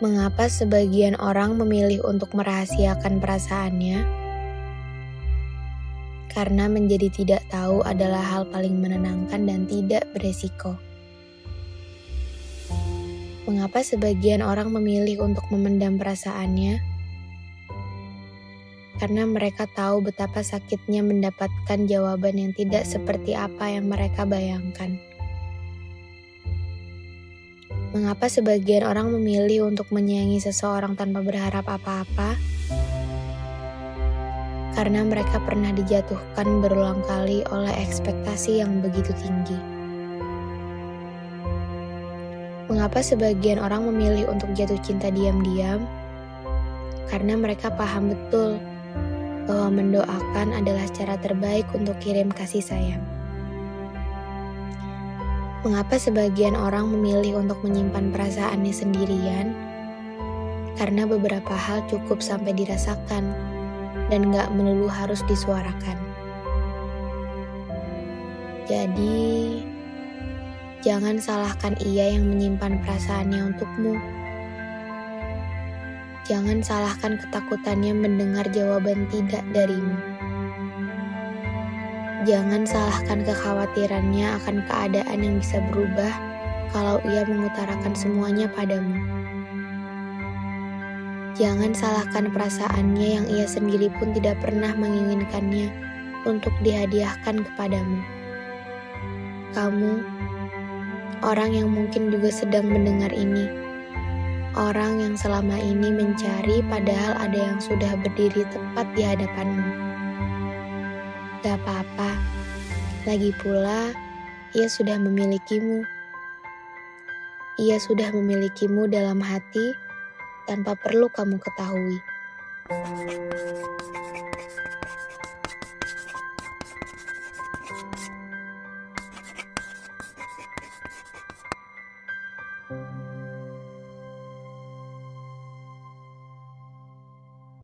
Mengapa sebagian orang memilih untuk merahasiakan perasaannya? Karena menjadi tidak tahu adalah hal paling menenangkan dan tidak beresiko. Mengapa sebagian orang memilih untuk memendam perasaannya? Karena mereka tahu betapa sakitnya mendapatkan jawaban yang tidak seperti apa yang mereka bayangkan. Mengapa sebagian orang memilih untuk menyayangi seseorang tanpa berharap apa-apa? Karena mereka pernah dijatuhkan berulang kali oleh ekspektasi yang begitu tinggi. Mengapa sebagian orang memilih untuk jatuh cinta diam-diam? Karena mereka paham betul bahwa mendoakan adalah cara terbaik untuk kirim kasih sayang. Mengapa sebagian orang memilih untuk menyimpan perasaannya sendirian? Karena beberapa hal cukup sampai dirasakan dan gak melulu harus disuarakan. Jadi, jangan salahkan ia yang menyimpan perasaannya untukmu. Jangan salahkan ketakutannya mendengar jawaban tidak darimu. Jangan salahkan kekhawatirannya akan keadaan yang bisa berubah kalau ia mengutarakan semuanya padamu. Jangan salahkan perasaannya yang ia sendiri pun tidak pernah menginginkannya untuk dihadiahkan kepadamu. Kamu, orang yang mungkin juga sedang mendengar ini, orang yang selama ini mencari padahal ada yang sudah berdiri tepat di hadapanmu. Gak apa-apa, lagi pula ia sudah memilikimu. Ia sudah memilikimu dalam hati tanpa perlu kamu ketahui.